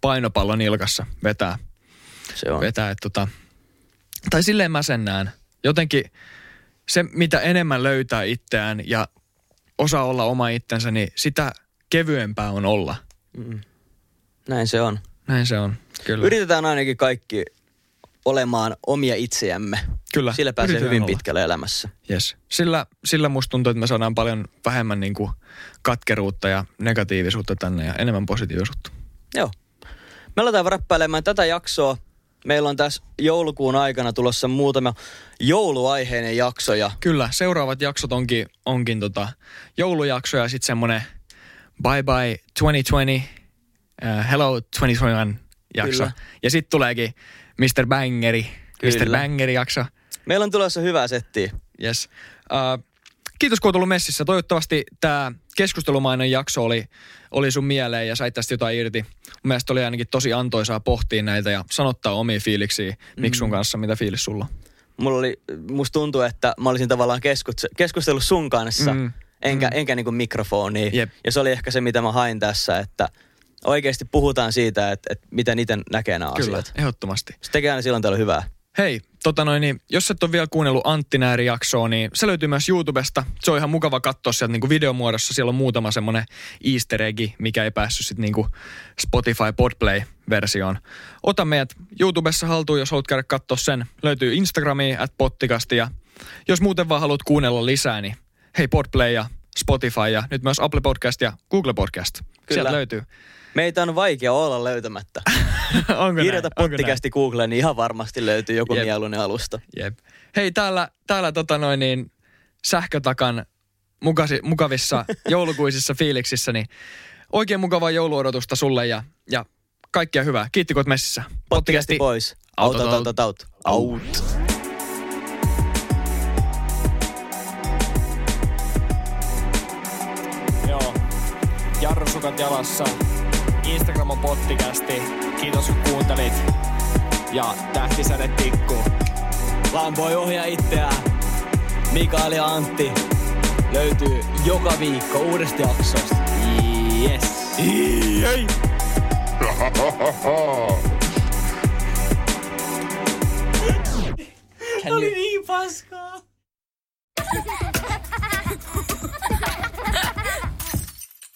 painopallon ilkassa vetää. Se on. Vetää, että tota, tai silleen mä sen näen. Jotenkin se, mitä enemmän löytää itseään ja osaa olla oma itsensä, niin sitä kevyempää on olla. Mm. Näin se on. Näin se on, kyllä. Yritetään ainakin kaikki olemaan omia itseämme. Kyllä. Sillä pääsee hyvin olla. pitkälle elämässä. Yes. Sillä, sillä musta tuntuu, että me saadaan paljon vähemmän niin kuin katkeruutta ja negatiivisuutta tänne ja enemmän positiivisuutta. Joo. Me aletaan räppäilemään tätä jaksoa Meillä on tässä joulukuun aikana tulossa muutama jouluaiheinen jakso. Ja... Kyllä, seuraavat jaksot onkin, onkin tota joulujakso ja sitten semmoinen Bye Bye 2020, uh, Hello 2021 jakso. Kyllä. Ja sitten tuleekin Mr. Bangeri, Kyllä. Mr. Bangeri jakso. Meillä on tulossa hyvää settiä. Yes. Uh, kiitos kun olet ollut messissä. Toivottavasti tämä keskustelumainen jakso oli, oli sun mieleen ja sait tästä jotain irti. Mun mielestä oli ainakin tosi antoisaa pohtia näitä ja sanottaa omia fiiliksiä Miksun mm. kanssa, mitä fiilis sulla Mulla oli, musta tuntuu, että mä olisin tavallaan keskustellut sun kanssa, mm. enkä, mm. enkä niinku mikrofoniin. Yep. Ja se oli ehkä se, mitä mä hain tässä, että oikeasti puhutaan siitä, että, että miten itse näkee nämä Kyllä, asiat. ehdottomasti. Se tekee aina silloin täällä hyvää. Hei, tota noin, niin, jos et ole vielä kuunnellut Antti Nääri-jaksoa, niin se löytyy myös YouTubesta. Se on ihan mukava katsoa sieltä niin kuin videomuodossa. Siellä on muutama semmoinen easter egg, mikä ei päässyt sitten niin Spotify Podplay-versioon. Ota meidät YouTubessa haltuun, jos haluat käydä katsoa sen. Löytyy Instagramiin, at pottikasti ja jos muuten vaan haluat kuunnella lisää, niin hei Podplay ja Spotify ja nyt myös Apple Podcast ja Google Podcast. Kyllä. Sieltä löytyy. Meitä on vaikea olla löytämättä. Onko Kirjoita pottikästi Googleen, niin ihan varmasti löytyy joku Jep. mieluinen alusta. Jep. Hei, täällä, täällä tota noin niin, sähkötakan mukasi, mukavissa joulukuisissa fiiliksissä, niin oikein mukavaa jouluodotusta sulle ja, ja kaikkia hyvää. Kiitti, kun oot messissä. Pottikästi pois. Aut, aut, aut, aut. Aut. Joo. Jarrusukat jalassa. Instagram on pottikästi. Kiitos kun kuuntelit. Ja tähtisäde tikkuu. Vaan voi ohjaa itseään. Mikael ja Antti löytyy joka viikko uudesta jaksosta. Yes. Ei. Oli niin paskaa.